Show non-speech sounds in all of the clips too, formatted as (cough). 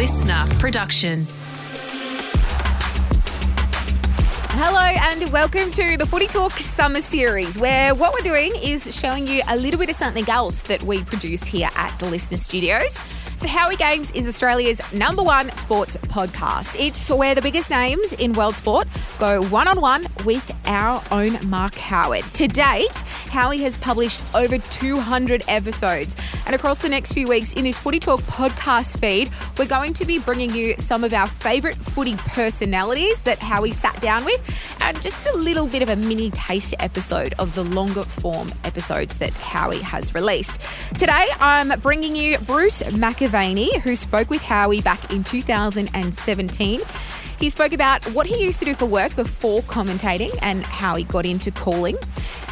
LiSTNR production. Hello and welcome to the Footy Talk Summer Series, where what we're doing is showing you a little bit of something else that we produce here at the LiSTNR Studios. Howie Games is Australia's number one sports podcast. It's where the biggest names in world sport go one on one with our own Mark Howard. To date, Howie has published over 200 episodes. And across the next few weeks in this Footy Talk podcast feed, we're going to be bringing you some of our favourite footy personalities that Howie sat down with and just a little bit of a mini taste episode of the longer form episodes that Howie has released. Today, I'm bringing you Bruce McAvaney, who spoke with Howie back in 2017. He spoke about what he used to do for work before commentating and how he got into calling.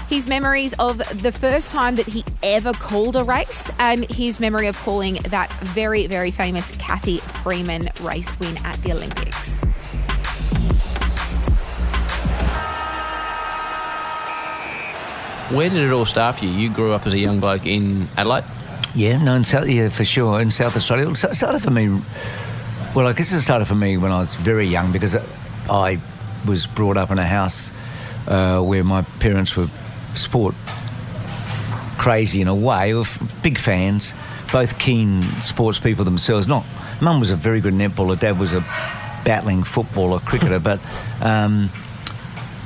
His memories of the first time that he ever called a race, and his memory of calling that very, very famous Cathy Freeman race win at the Olympics. Where did it all start for you? You grew up as a young bloke in Adelaide. Yeah, no, in South, yeah, for sure, in South Australia. It started for me. Well, I guess it started for me when I was very young because I was brought up in a house uh, where my parents were sport crazy in a way, of big fans, both keen sports people themselves. Not, mum was a very good netballer, dad was a battling footballer, cricketer, (laughs) but um,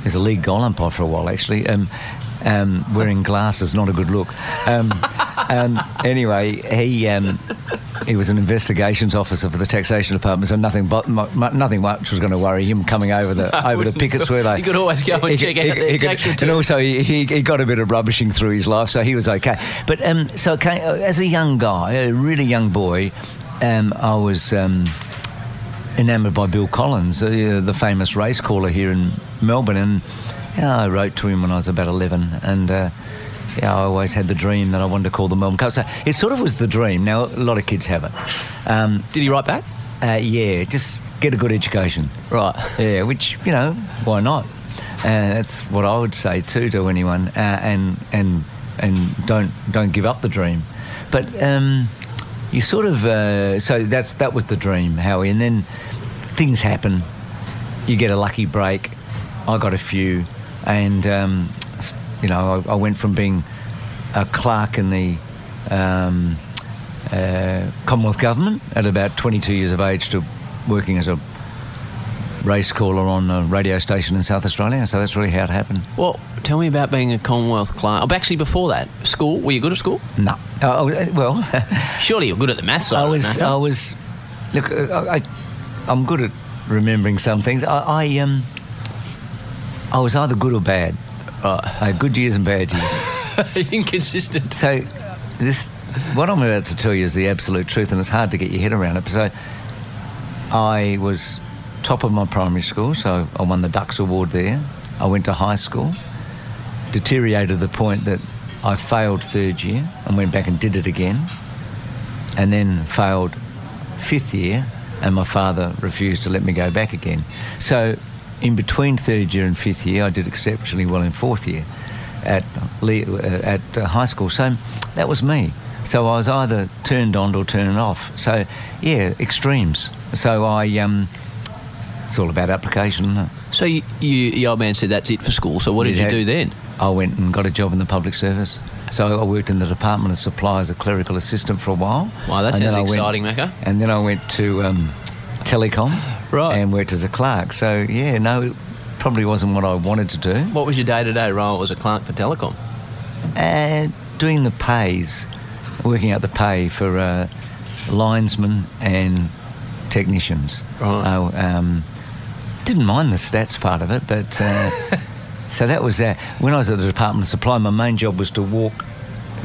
he's a league goal umpire for a while actually. Um, um, wearing glasses, not a good look. Um, um, anyway, he um, he was an investigations officer for the taxation department, so nothing but nothing much was going to worry him coming over the (laughs) no, over the pickets where they. (laughs) You could always go and he, check he, out he, their could, And also, he, he, got a bit of rubbishing through his life, so he was okay. But um, so okay, as a young guy, a really young boy, um, I was enamoured by Bill Collins, uh, the famous race caller here in Melbourne, and yeah, I wrote to him when I was about 11, and uh, yeah, I always had the dream that I wanted to call the Melbourne Cup. So it sort of was the dream. Now, a lot of kids have it. Um, Did he write back? Uh, yeah, just get a good education. Right. Yeah, which, you know, why not? Uh, that's what I would say too to anyone, uh, and and and don't don't give up the dream. But um, you sort of uh, so that's that was the dream, Howie, and then things happen. You get a lucky break. I got a few, and um, you know, I, I, went from being a clerk in the um, uh, Commonwealth Government at about 22 years of age to working as a race caller on a radio station in South Australia. So that's really how it happened. Well, tell me about being a Commonwealth clerk. Oh, actually, before that, school. Were you good at school? No. Uh, well, (laughs) surely you're good at the maths side. I was. I was. Look, I, I, am good at remembering some things. I, I um. I was either good or bad. Uh, uh, good years and bad years. (laughs) Inconsistent. So, this what I'm about to tell you is the absolute truth, and it's hard to get your head around it. So, I was top of my primary school, so I won the Dux Award there. I went to high school, deteriorated to the point that I failed third year and went back and did it again, and then failed fifth year, and my father refused to let me go back again. So in between third year and fifth year, I did exceptionally well in fourth year at uh, at uh, high school. So that was me. So I was either turned on or turned off. So yeah, extremes. So I um, it's all about application. So you, you, your man said that's it for school. So what did you do then? I went and got a job in the public service. So I worked in the Department of Supply as a clerical assistant for a while. Wow, that sounds exciting, went, Mecca. And then I went to um, telecom right. and worked as a clerk. So, yeah, no, it probably wasn't what I wanted to do. What was your day to day role as a clerk for Telecom? Uh, doing the pays, working out the pay for uh, linesmen and technicians. Right. Uh, um, didn't mind the stats part of it, but. Uh, (laughs) so that was that. When I was at the Department of Supply, my main job was to walk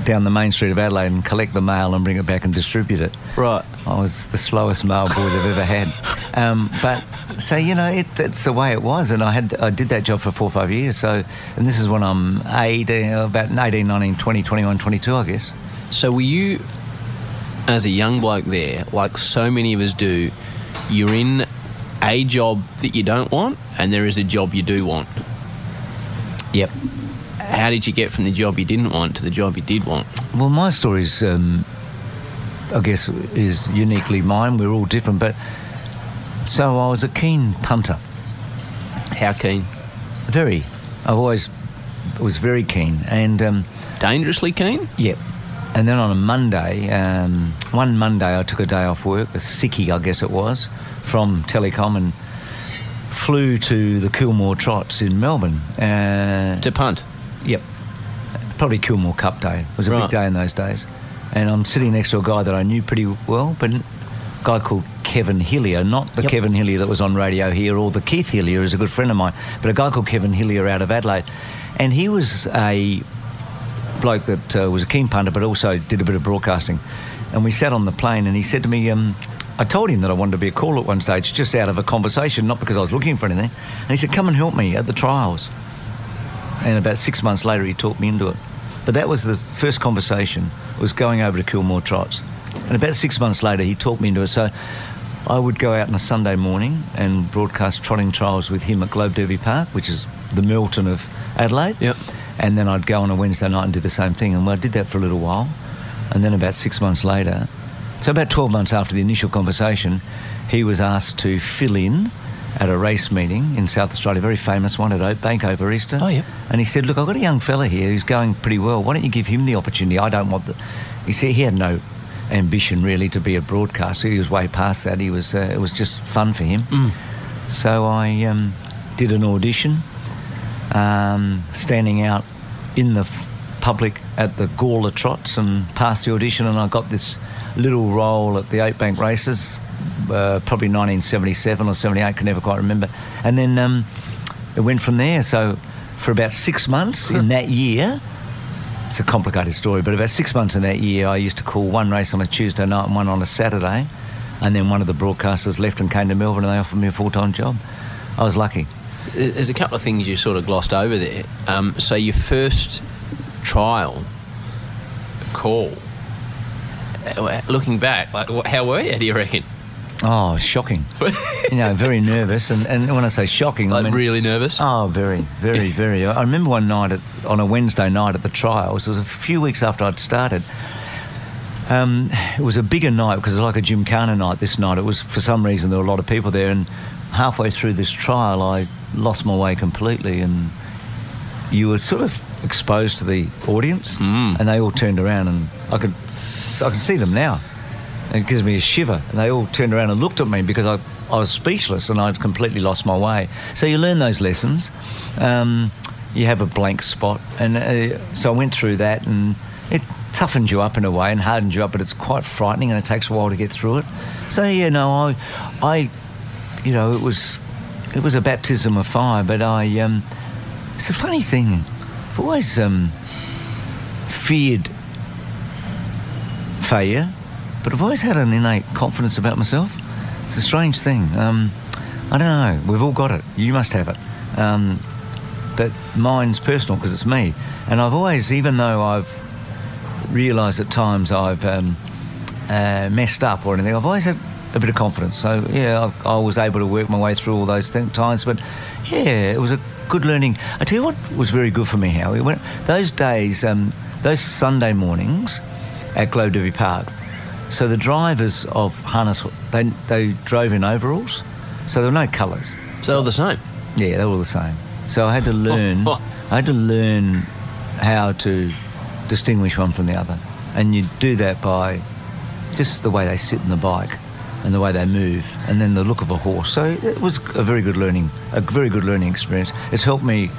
down the main street of Adelaide and collect the mail and bring it back and distribute it. Right. I was the slowest mail boy I've ever had. Um, but so you know, it, that's the way it was, and I had I did that job for four or five years. So, and this is when I'm 18, about 18, 19, 20, 21, 22, I guess. So were you, as a young bloke there, like so many of us do, you're in a job that you don't want, and there is a job you do want. Yep how did you get from the job you didn't want to the job you did want? Well, my story's um, I guess, is uniquely mine. We're all different, but so I was a keen punter. How keen? Very. I've always was very keen, and um, Dangerously keen? Yep. And then on a Monday, um, one Monday, I took a day off work, a sickie, I guess it was, from Telecom and flew to the Kilmore Trots in Melbourne. Uh, To punt. Yep. Probably Kilmore Cup Day. It was a Right. big day in those days. And I'm sitting next to a guy that I knew pretty well, but a guy called Kevin Hillier, not the Yep. Kevin Hillier that was on radio here, or the Keith Hillier is a good friend of mine, but a guy called Kevin Hillier out of Adelaide. And he was a bloke that uh, was a keen punter, but also did a bit of broadcasting. And we sat on the plane, and he said to me, um, I told him that I wanted to be a caller at one stage, just out of a conversation, not because I was looking for anything. And he said, Come and help me at the trials. And about six months later, he talked me into it. But that was the first conversation, was going over to Kilmore Trots. And about six months later, he talked me into it. So I would go out on a Sunday morning and broadcast trotting trials with him at Globe Derby Park, which is the Milton of Adelaide. Yep. And then I'd go on a Wednesday night and do the same thing. And I did that for a little while. And then about six months later, so about 12 months after the initial conversation, he was asked to fill in at a race meeting in South Australia, a very famous one at Oakbank over Easter. Oh, yep. And he said, Look, I've got a young fella here who's going pretty well. Why don't you give him the opportunity? I don't want the. He said he had no ambition really to be a broadcaster. He was way past that. He was. Uh, it was just fun for him. So I um, did an audition, um, standing out in the f- public at the Gawler Trots and passed the audition, and I got this little role at the Oakbank races, uh, probably 1977 or 78, can never quite remember. And then um, it went from there. So for about six months in (laughs) that year, it's a complicated story, but about six months in that year, I used to call one race on a Tuesday night and one on a Saturday. And then one of the broadcasters left and came to Melbourne and they offered me a full time job. I was lucky. There's a couple of things you sort of glossed over there. Um, so your first trial call, uh, looking back, like how were you? Do you reckon? Oh, shocking. (laughs) you know, very nervous. And, and when I say shocking, I Like mean. really nervous? Oh, very, very, very. I remember one night at, on a Wednesday night at the trials. It was a few weeks after I'd started. Um, it was a bigger night because it was like a Gymkhana night. This night, it was for some reason there were a lot of people there, and halfway through this trial, I lost my way completely, and you were sort of exposed to the audience, Mm. and they all turned around, and I could, I can see them now. It gives me a shiver. And they all turned around and looked at me because I, I was speechless and I'd completely lost my way. So you learn those lessons. Um, you have a blank spot. And uh, so I went through that and it toughened you up in a way and hardened you up, but it's quite frightening and it takes a while to get through it. So, yeah, no, I, I you know, it was, it was a baptism of fire, but I, um, it's a funny thing. I've always um, feared failure, but I've always had an innate confidence about myself. It's a strange thing. Um, I don't know. We've all got it. You must have it. Um, but mine's personal because it's me. And I've always, even though I've realised at times I've um, uh, messed up or anything, I've always had a bit of confidence. So, yeah, I, I was able to work my way through all those th- times. But, yeah, it was a good learning. I tell you what was very good for me, Howie. When, those days, um, those Sunday mornings at Globe Derby Park, so the drivers of harness, they, they drove in overalls, so there were no colours. so they're the same. Yeah, they were all the same. So I had to learn. (laughs) I had to learn how to distinguish one from the other, and you do that by just the way they sit in the bike and the way they move, and then the look of a horse. So it was a very good learning, a very good learning experience. It's helped me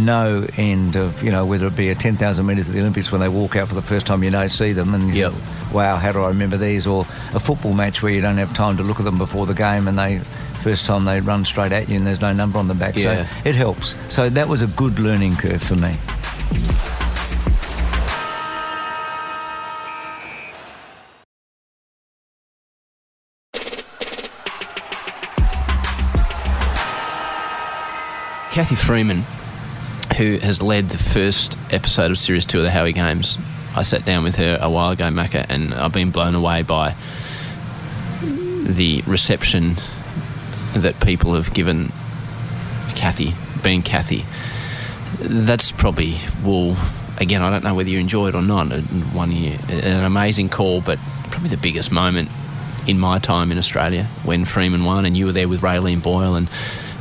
know end of you know whether it be a 10,000 metres at the Olympics when they walk out for the first time you don't see them and you Yep. wow how do I remember these or a football match where you don't have time to look at them before the game and they first time they run straight at you and there's no number on the back Yeah. so it helps so that was a good learning curve for me Cathy Freeman, who has led the first episode of Series 2 of the Howie Games, I sat down with her a while ago, Macca, and I've been blown away by the reception that people have given Cathy, being Cathy. That's probably will again. I don't know whether you enjoyed it or not. uh, One year, an amazing call, but probably the biggest moment in my time in Australia when Freeman won, and you were there with Raelene Boyle and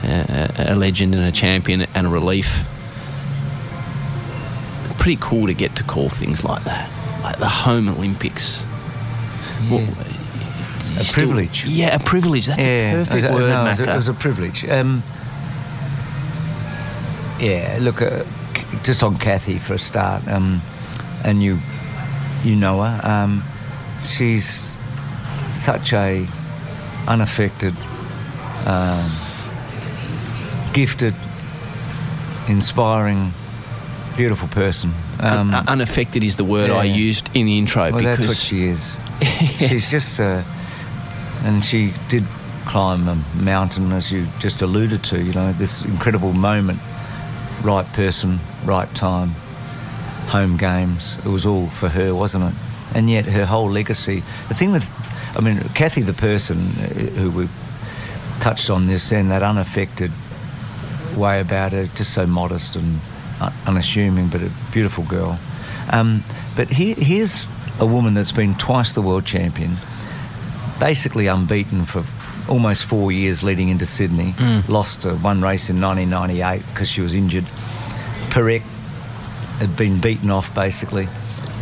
uh, a legend and a champion and a relief. Pretty cool to get to call things like that, like the home Olympics. Well, A still- privilege. Yeah, a privilege. That's a perfect was, word, no, it was, a, it was a privilege. Um, yeah, look, uh, just on Cathy for a start, um, and you, you know her. Um, she's such a unaffected, um, gifted, inspiring, beautiful person. Um, Un- un- unaffected is the word I used in the intro well, because that's what she is. (laughs) She's just a, and she did climb a mountain, as you just alluded to. You know, this incredible moment, right person, right time, home games. It was all for her, wasn't it? And yet, her whole legacy. The thing with, I mean, Cathy, the person uh, who we touched on this, and that unaffected way about her, just so modest and unassuming, but a beautiful girl. Um, but here, here's a woman that's been twice the world champion, basically unbeaten for almost four years leading into Sydney. Lost uh, one race in 1998 because she was injured. Perec had been beaten off basically.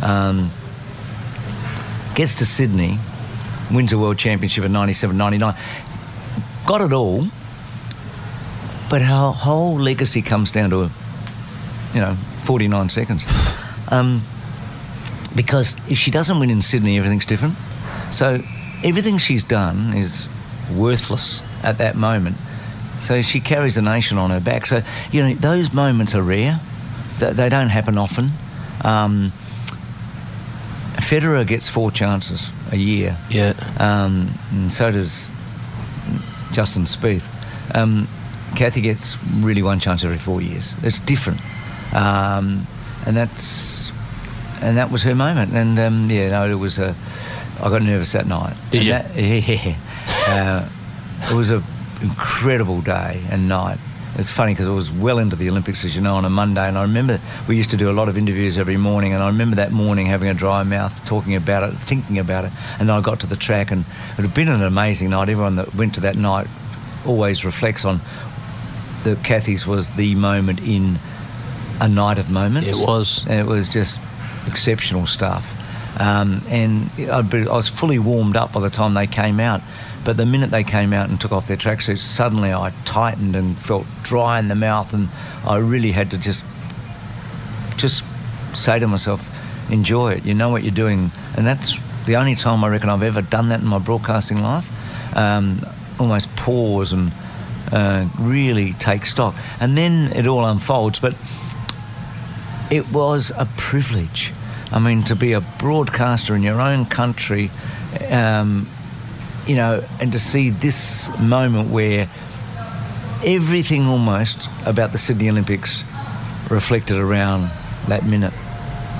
Um, gets to Sydney, wins a world championship in 97 99. Got it all, but her whole legacy comes down to, you know, 49 seconds. Um, because if she doesn't win in Sydney, everything's different. So everything she's done is worthless at that moment. So she carries a nation on her back. So, you know, those moments are rare. They, they don't happen often. Um, Federer gets four chances a year yeah, um, and so does Justin Spieth. Um, Cathy gets really one chance every four years. It's different, um, and that's and that was her moment. And um, yeah, no, it was a. I got nervous that night. Did you? that- (laughs) yeah. Uh, it was an incredible day and night. It's funny because it was well into the Olympics, as you know, on a Monday. And I remember we used to do a lot of interviews every morning. And I remember that morning having a dry mouth, talking about it, thinking about it. And then I got to the track, and it had been an amazing night. Everyone that went to that night always reflects on that Cathy's was the moment in a night of moments. It was. It was just exceptional stuff. Um, and I'd be, I was fully warmed up by the time they came out. But the minute they came out and took off their tracksuits, suddenly I tightened and felt dry in the mouth, and I really had to just, just say to myself, enjoy it. You know what you're doing, and that's the only time I reckon I've ever done that in my broadcasting life. Um, almost pause and uh, really take stock, and then it all unfolds. But it was a privilege. I mean, to be a broadcaster in your own country, um, you know, and to see this moment where everything almost about the Sydney Olympics reflected around that minute.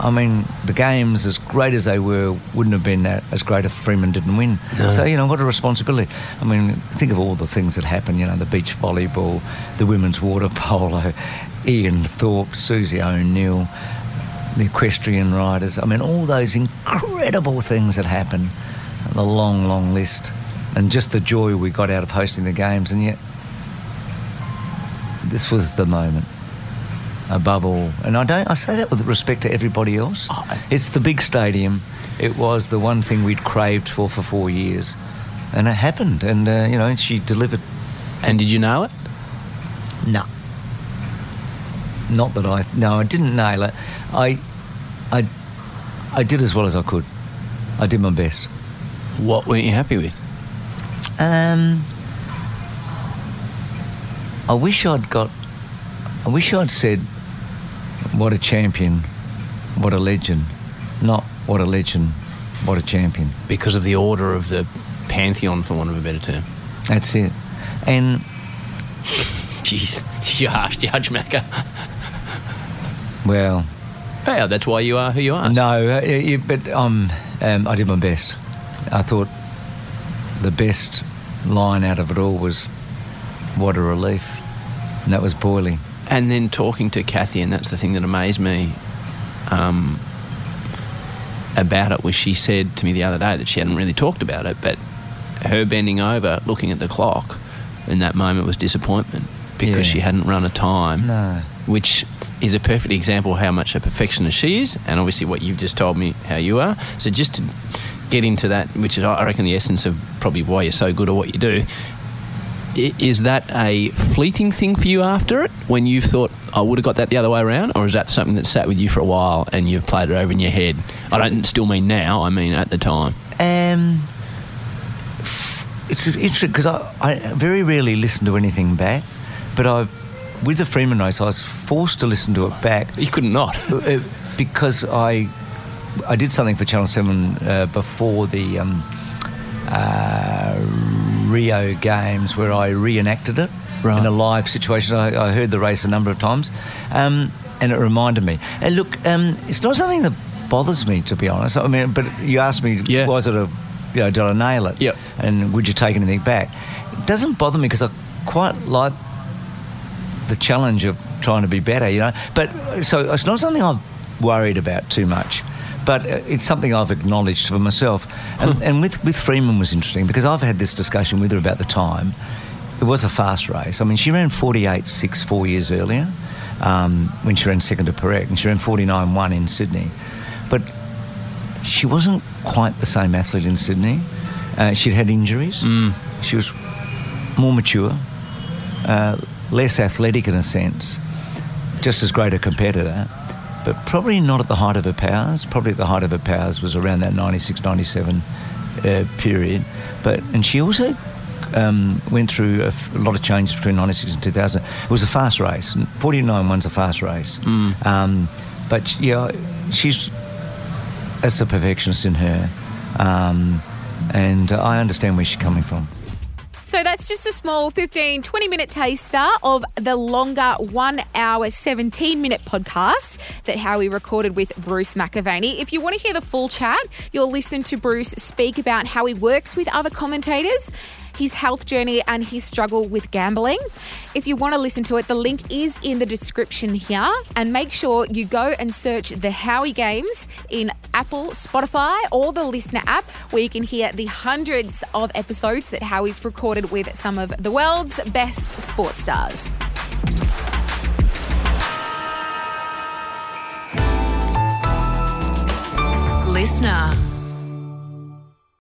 I mean, the games, as great as they were, wouldn't have been that as great if Freeman didn't win. So, you know, what a responsibility. I mean, think of all the things that happened, you know, the beach volleyball, the women's water (laughs) polo, Ian Thorpe, Susie O'Neill, the equestrian riders. I mean, all those incredible things that happened, the long, long list, and just the joy we got out of hosting the games. And yet, this was the moment above all. And I don't. I say that with respect to everybody else. Oh, It's the big stadium. It was the one thing we'd craved for for four years, and it happened. And uh, you know, she delivered. and did you know it? No. Not that I. No, I didn't nail it. I, I, I did as well as I could. I did my best. What weren't you happy with? Um, I wish I'd got. I wish I'd said, "What a champion, what a legend," not "What a legend, what a champion." Because of the order of the pantheon, for want of a better term. That's it. And Jeez, (laughs) you're harsh judge, Macca. well, Hey, that's why you are who you are. no, uh, but um, um, I did my best. I thought the best line out of it all was, "What a relief," and that was boiling. And then talking to Cathy, and that's the thing that amazed me. Um, about it was she said to me the other day that she hadn't really talked about it, but her bending over, looking at the clock, in that moment was disappointment because Yeah. she hadn't run a time, No. which is a perfect example of how much a perfectionist she is, and obviously what you've just told me how you are. So just to get into that, which is I reckon the essence of probably why you're so good at what you do. Is that a fleeting thing for you after it when you've thought I would have got that the other way around, or is that something that sat with you for a while and you've played it over in your head? I don't still mean now. I mean at the time. Um, it's interesting because I, I very rarely listen to anything back, but I, with the Freeman race, I was forced to listen to it back You couldn't not. uh, because I, I did something for Channel Seven uh, before the um, uh, Rio Games where I reenacted it Right. in a live situation. I, I heard the race a number of times, um, and it reminded me. And look, um, it's not something that bothers me to be honest. I mean, but you asked me, Yeah. was it a, you know, did I nail it? Yep. And would you take anything back? It doesn't bother me because I quite like the challenge of trying to be better, you know. But so it's not something I've worried about too much, but uh, it's something I've acknowledged for myself. And, and with with Freeman was interesting because I've had this discussion with her about the time. It was a fast race. I mean, she ran 48.6 four years earlier um, when she ran second to Perec, and she ran 49.1 in Sydney. But she wasn't quite the same athlete in Sydney. Uh, she'd had injuries. She was more mature, uh, less athletic in a sense, just as great a competitor, but probably not at the height of her powers. Probably at the height of her powers was around that 96, 97 uh, period. But and she also um, went through a, f- a lot of changes between 96 and 2000. It was a fast race. 49 one's a fast race. Um, but yeah, she's that's the perfectionist in her. Um, and uh, I understand where she's coming from. So that's just a small 15, 20 minute taster of the longer one hour, 17 minute podcast that Howie recorded with Bruce McAvaney. If you want to hear the full chat, you'll listen to Bruce speak about how he works with other commentators. His health journey and his struggle with gambling. If you want to listen to it, the link is in the description here. And make sure you go and search the Howie Games in Apple, Spotify, or the LiSTNR app, where you can hear the hundreds of episodes that Howie's recorded with some of the world's best sports stars. LiSTNR.